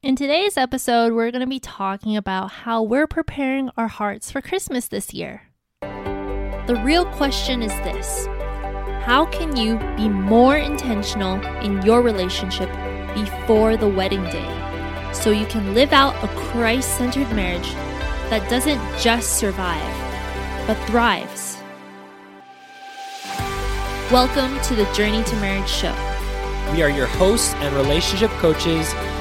In today's episode, we're going to be talking about how we're preparing our hearts for Christmas this year. The real question is this How can you be more intentional in your relationship before the wedding day so you can live out a Christ centered marriage that doesn't just survive, but thrives? Welcome to the Journey to Marriage show. We are your hosts and relationship coaches,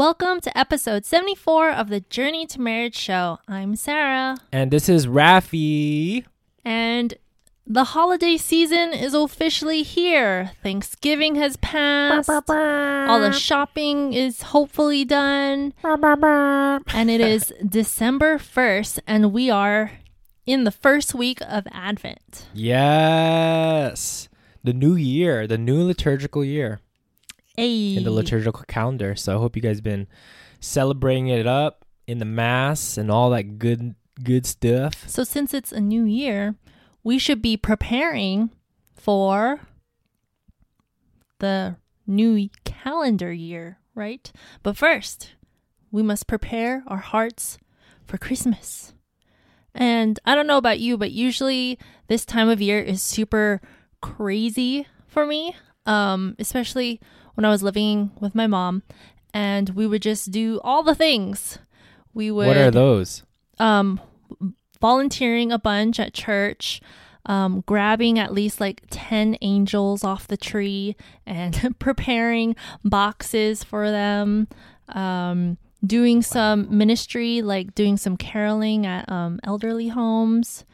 Welcome to episode 74 of the Journey to Marriage show. I'm Sarah. And this is Rafi. And the holiday season is officially here. Thanksgiving has passed. All the shopping is hopefully done. and it is December 1st, and we are in the first week of Advent. Yes. The new year, the new liturgical year In the liturgical calendar. So I hope you guys been celebrating it up in the mass and all that good good stuff. So, since it's a new year, we should be preparing for the new calendar year, right? But first, we must prepare our hearts for Christmas. And I don't know about you, but usually this time of year is super crazy for me, um, especially when I was living with my mom and we would just do all the things. We would What are those? um, volunteering a bunch at church, um, grabbing at least like 10 angels off the tree and preparing boxes for them, um, doing some ministry, like doing some caroling at um, elderly homes.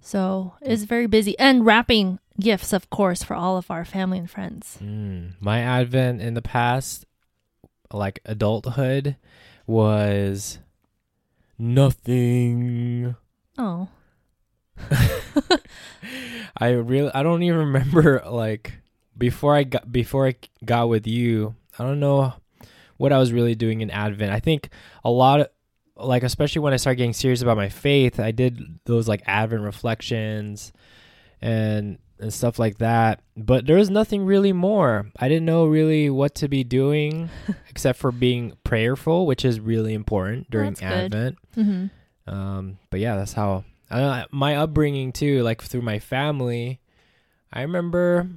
So it's very busy and wrapping gifts, of course, for all of our family and friends. Mm, my advent in the past, like adulthood, was nothing. Oh, I really I don't even remember like before I got before I got with you. I don't know what I was really doing in Advent. I think a lot of like especially when I started getting serious about my faith, I did those like Advent reflections and and stuff like that. But there was nothing really more. I didn't know really what to be doing except for being prayerful, which is really important during That's. Advent. hmm Um, but yeah, that's how uh, my upbringing too. Like through my family, I remember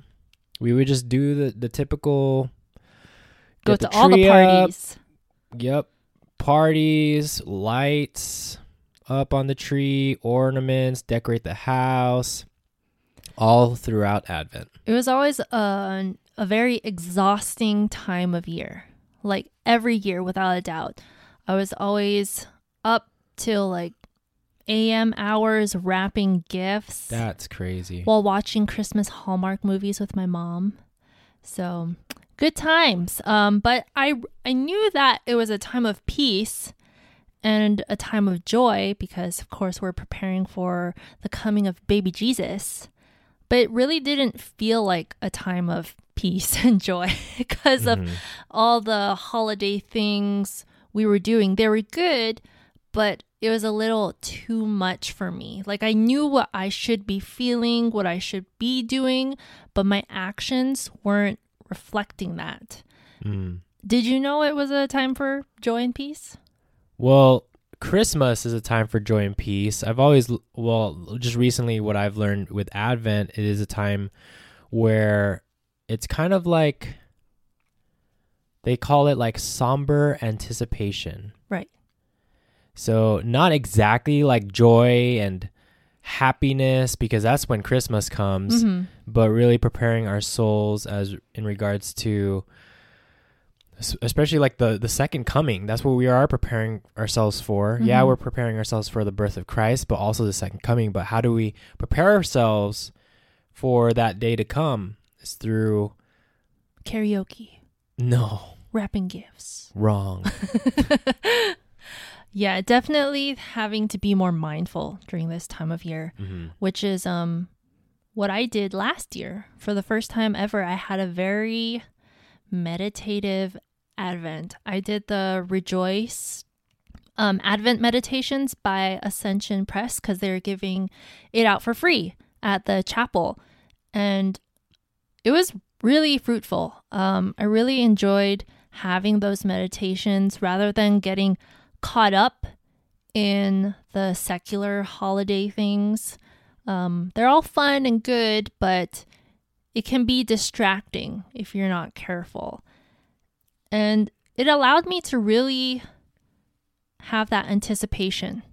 we would just do the the typical go to all the tree up, parties. Yep, parties, lights up on the tree, ornaments, decorate the house, all throughout Advent. It was always a, a very exhausting time of year. Like every year, without a doubt. I was always up till like AM hours wrapping gifts That's crazy. while watching Christmas Hallmark movies with my mom. So good times. Um, but I I knew that it was a time of peace and a time of joy because of course we're preparing for the coming of baby Jesus. But it really didn't feel like a time of peace and joy because of Mhm. all the holiday things we were doing. They were good, but it was a little too much for me. Like I knew what I should be feeling, what I should be doing, but my actions weren't reflecting that. Mm. Did you know it was a time for joy and peace? Well, Christmas is a time for joy and peace. I've always, well, just recently, what I've learned with Advent, it is a time where it's kind of like they call it like somber anticipation. Right. So, not exactly like joy and happiness because that's when Christmas comes, Mhm. but really preparing our souls as in regards to especially like the the second coming that's what we are preparing ourselves for yeah Mhm. we're preparing ourselves for the birth of christ but also the second coming but how do we prepare ourselves for that day to come it's through Karaoke, no wrapping gifts. wrong Yeah, definitely having to be more mindful during this time of year, Mm-hmm. which is um what I did last year. For the first time ever, I had a very meditative Advent. I did the Rejoice um, Advent meditations by Ascension Press because they're giving it out for free at the chapel. And it was really fruitful. Um, I really enjoyed having those meditations rather than getting caught up in the secular holiday things. Um, they're all fun and good, but it can be distracting if you're not careful. And it allowed me to really have that anticipation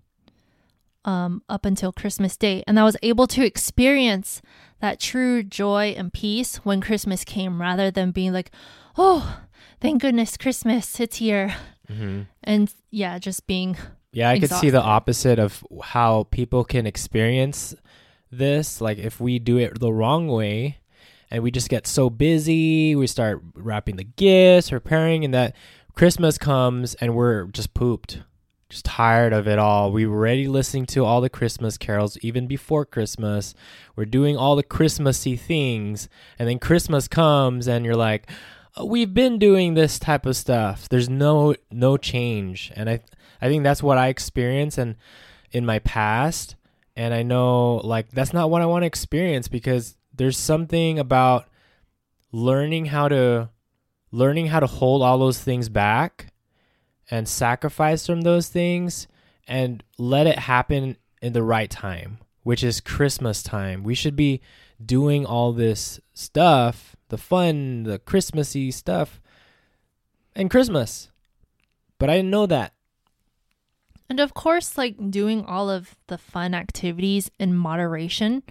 um, up until Christmas Day. And I was able to experience that true joy and peace when Christmas came rather than being like, oh, thank goodness Christmas, it's here. Mm-hmm. And yeah, just being Yeah, I could see the opposite of how people can experience this. Like if we do it the wrong way and we just get so busy, we start wrapping the gifts, preparing, and that Christmas comes and we're just pooped. Just tired of it all. We were already listening to all the Christmas carols even before Christmas. We're doing all the Christmassy things, and then Christmas comes, and you're like, "Oh, "We've been doing this type of stuff. There's no no change." And I I think that's what I experienced and in my past. And I know like that's not what I want to experience because there's something about learning how to learning how to hold all those things back and sacrifice from those things and let it happen in the right time, which is Christmas time. We should be doing all this stuff, the fun, the Christmassy stuff, and Christmas. But I didn't know that. And of course, like doing all of the fun activities in moderation,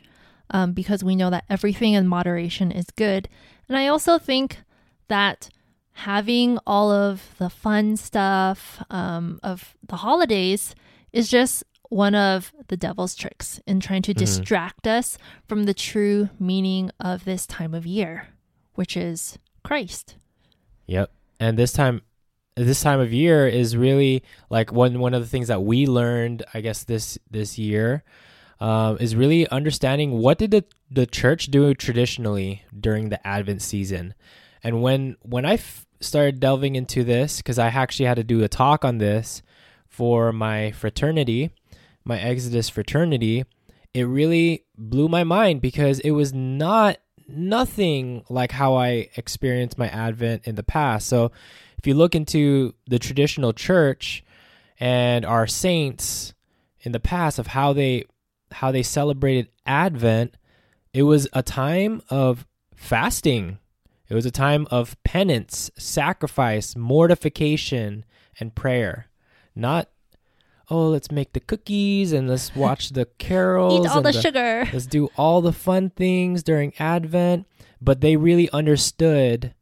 um, because we know that everything in moderation is good. And I also think that having all of the fun stuff um, of the holidays is just one of the devil's tricks in trying to Mhm. distract us from the true meaning of this time of year, which is Christ. Yep. And this time this time of year is really like one one of the things that we learned, I guess this this year, um, is really understanding what did the the church do traditionally during the Advent season, and when when I f- started delving into this because I actually had to do a talk on this for my fraternity, my Exodus fraternity, it really blew my mind because it was not nothing like how I experienced my Advent in the past. So, if you look into the traditional church and our saints in the past of how they how they celebrated Advent, it was a time of fasting. It was a time of penance, sacrifice, mortification, and prayer. Not oh, let's make the cookies and let's watch the carols Eat all and the sugar. Let's do all the fun things during Advent. But they really understood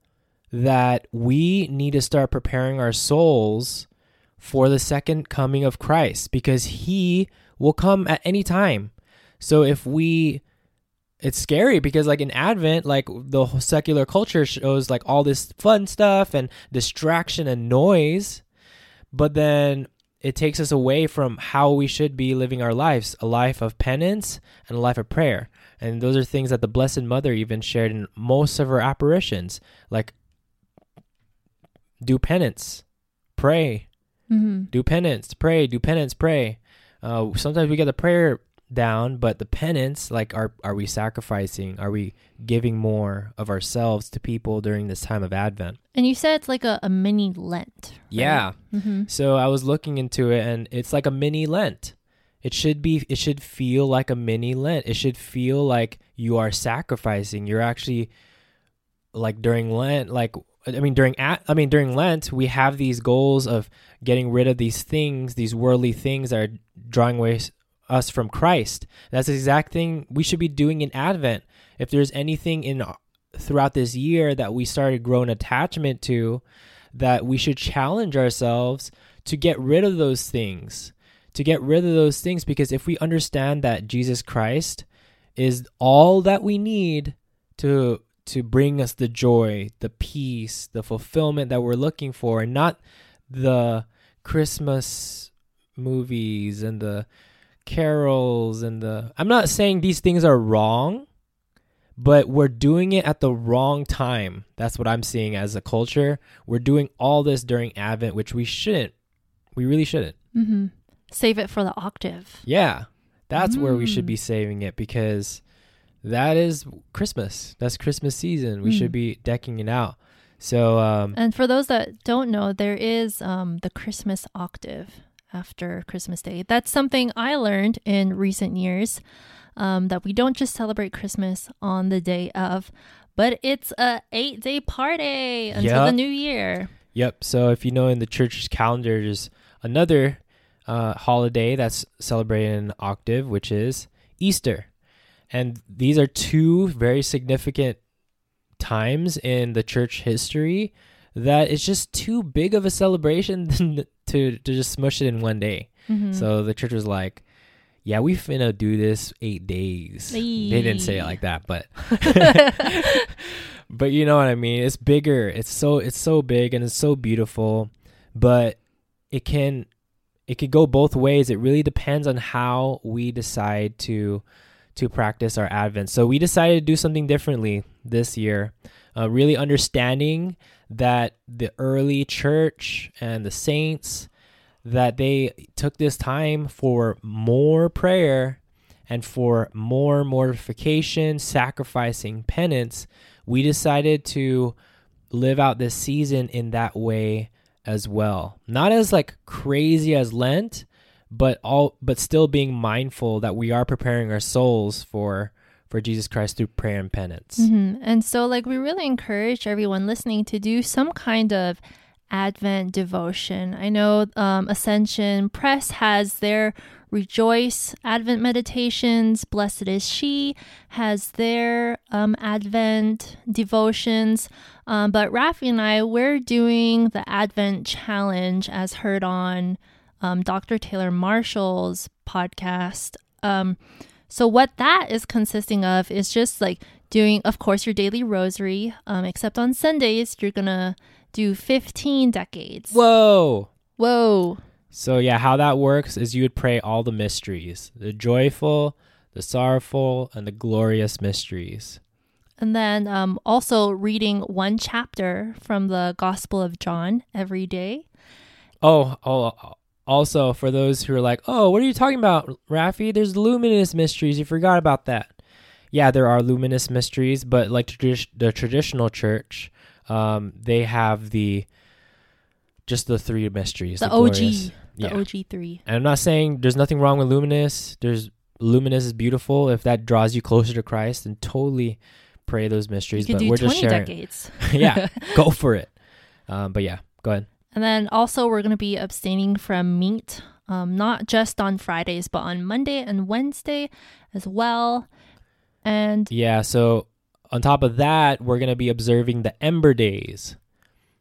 that we need to start preparing our souls for the second coming of Christ because he will come at any time. So if we it's scary because like in Advent, like the whole secular culture shows like all this fun stuff and distraction and noise, but then it takes us away from how we should be living our lives a life of penance and a life of prayer. And those are things that the Blessed Mother even shared in most of her apparitions. Like, do penance, pray, hmm do penance, pray, do penance, pray. Uh, sometimes we get the prayer down, but the penance, like, are are we sacrificing? Are we giving more of ourselves to people during this time of Advent? And you said it's like a, a mini Lent. Yeah. hmm So I was looking into it, and it's like a mini Lent. It should be. It should feel like a mini Lent. It should feel like you are sacrificing. You're actually like during Lent. Like I mean, during at, I mean during Lent, we have these goals of getting rid of these things, these worldly things that are drawing away us from Christ. That's the exact thing we should be doing in Advent. If there's anything in throughout this year that we started growing attachment to, that we should challenge ourselves to get rid of those things. To get rid of those things because if we understand that Jesus Christ is all that we need to to bring us the joy, the peace, the fulfillment that we're looking for and not the Christmas movies and the carols and the I'm not saying these things are wrong, but we're doing it at the wrong time. That's what I'm seeing as a culture. We're doing all this during Advent, which we shouldn't. We really shouldn't. Mm-hmm. Save it for the octave. Yeah. That's where we should Mm. be saving it because that is Christmas. That's Christmas season. We Mm. should be decking it out. So um And for those that don't know, there is um, the Christmas octave after Christmas Day. That's something I learned in recent years um, that we don't just celebrate Christmas on the day of, but it's a eight day party until the new year. Yep. So if you know in the church's calendar, there's another uh, holiday that's celebrated in octave, which is Easter. And these are two very significant times in the church history that it's just too big of a celebration to, to just smush it in one day. Mhm. So the church was like, yeah, we finna do this eight days. They didn't say it like that, but but you know what I mean. It's bigger. It's so it's so big and it's so beautiful, but it can it could go both ways. It really depends on how we decide to to practice our Advent. So we decided to do something differently this year, uh, really understanding that the early church and the saints that they took this time for more prayer and for more mortification, sacrificing, penance, we decided to live out this season in that way as well. Not as like crazy as Lent, but all but still being mindful that we are preparing our souls for for Jesus Christ through prayer and penance. Mhm. And so, like, we really encourage everyone listening to do some kind of Advent devotion. I know um, Ascension Press has their Rejoice Advent meditations. Blessed is She has their um, Advent devotions. Um, but Rafi and I, we're doing the Advent challenge as heard on um, Dr. Taylor Marshall's podcast. Um, so what that is consisting of is just like doing, of course, your daily rosary. Um, except on Sundays, you're gonna do 15 decades. Whoa. Whoa. So yeah, how that works is you would pray all the mysteries, the joyful, the sorrowful, and the glorious mysteries. And then um, also reading one chapter from the Gospel of John every day. Oh, oh, also for those who are like, "Oh, what are you talking about, Rafi? There's luminous mysteries. You forgot about that." Yeah, there are luminous mysteries, but like tradi- the traditional church, um, they have the just the three mysteries. The, the OG. glorious- The yeah. OG3. And I'm not saying there's nothing wrong with luminous. There's luminous is beautiful if that draws you closer to Christ, and totally pray those mysteries. but we're 20 just sharing. decades. yeah, go for it. Um, but yeah, go ahead. And then also, we're going to be abstaining from meat, um, not just on Fridays, but on Monday and Wednesday as well. And Yeah, so on top of that, we're going to be observing the Ember Days.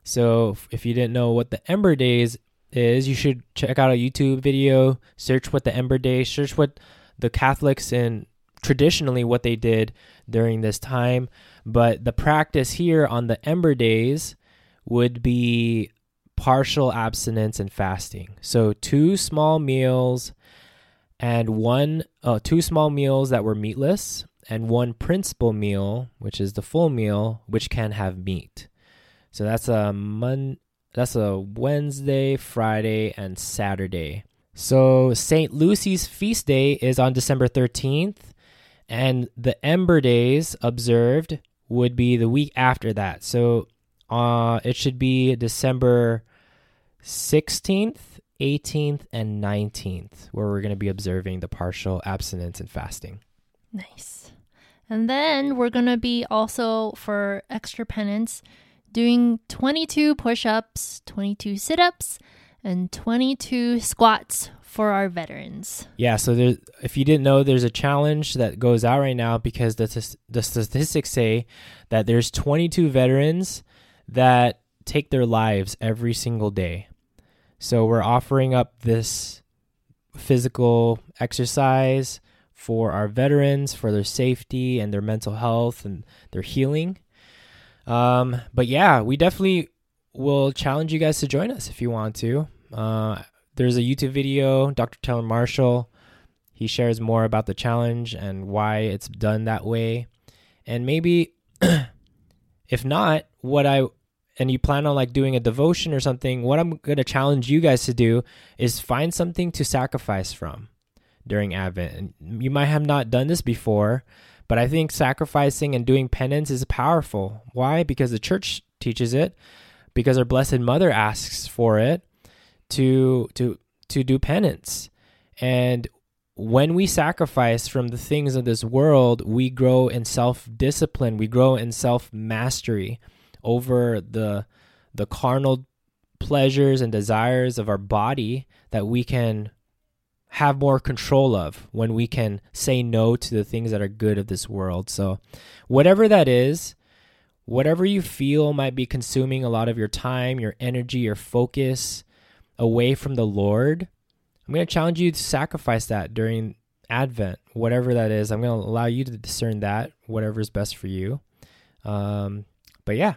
So if- you didn't know what the Ember Days is, you should check out a YouTube video, search what the Ember Days, search what the Catholics and traditionally what they did during this time. But the practice here on the Ember Days would be partial abstinence and fasting. So two small meals and one uh, two small meals that were meatless and one principal meal, which is the full meal, which can have meat. So that's a mon- that's a Wednesday, Friday, and Saturday. So St. Lucy's feast day is on December 13th, and the Ember Days observed would be the week after that. So uh, it should be December 16th, 18th, and 19th, where we're going to be observing the partial abstinence and fasting. nice. And then we're going to be also, for extra penance, doing 22 push ups, 22 sit ups, and 22 squats for our veterans. Yeah, so there, if you didn't know, there's a challenge that goes out right now because the, the statistics say that there's 22 veterans that take their lives every single day. So we're offering up this physical exercise for our veterans, for their safety and their mental health and their healing. Um, but yeah, we definitely will challenge you guys to join us if you want to. Uh, there's a YouTube video, Dr. Taylor Marshall. He shares more about the challenge and why it's done that way. And maybe if not, what I and you plan on like doing a devotion or something, what I'm going to challenge you guys to do is find something to sacrifice from during Advent. And you might have not done this before, but I think sacrificing and doing penance is powerful. Why? Because the church teaches it, because our blessed mother asks for it to to to do penance. And when we sacrifice from the things of this world, we grow in self-discipline, we grow in self-mastery over the the carnal pleasures and desires of our body that we can have more control of when we can say no to the things that are good of this world. So, whatever that is, whatever you feel might be consuming a lot of your time, your energy, your focus away from the Lord, I'm going to challenge you to sacrifice that during Advent, whatever that is. I'm going to allow you to discern that, whatever is best for you. Um, but yeah,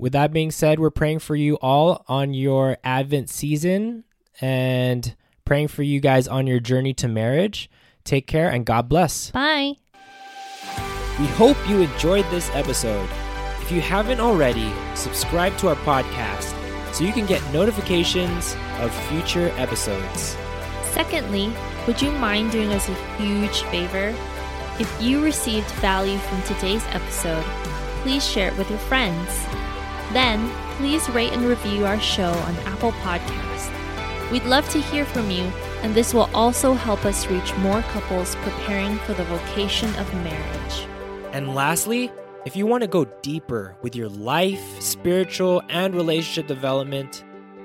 with that being said, we're praying for you all on your Advent season and praying for you guys on your journey to marriage. Take care and God bless. Bye. We hope you enjoyed this episode. If you haven't already, subscribe to our podcast so you can get notifications of future episodes. Secondly, would you mind doing us a huge favor? If you received value from today's episode, please share it with your friends. Then, please rate and review our show on Apple Podcast. We'd love to hear from you, and this will also help us reach more couples preparing for the vocation of marriage. And lastly, if you want to go deeper with your life, spiritual, and relationship development,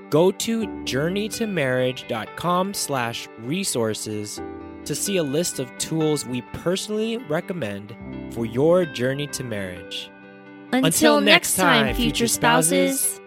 go to journeytomarriage.com slash resources to see a list of tools we personally recommend for your journey to marriage. Until, next time, future spouses.